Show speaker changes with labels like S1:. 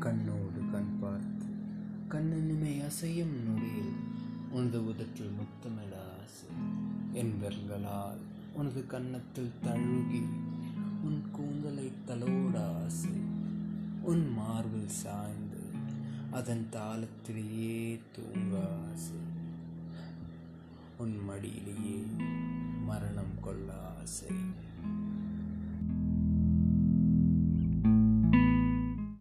S1: கண்ணோடு கண் பார்த்து கண்ணனிமை அசையும் நொடியில் உனது உதட்டில் முத்தமிட ஆசை என் விரல்களால் உனது கன்னத்தில் தழுகி உன் கூந்தலை தலோட ஆசை உன் மார்பில் சாய்ந்து அதன் தாளத்திலேயே தூங்க ஆசை உன் மடியிலேயே மரணம் கொள்ள ஆசை.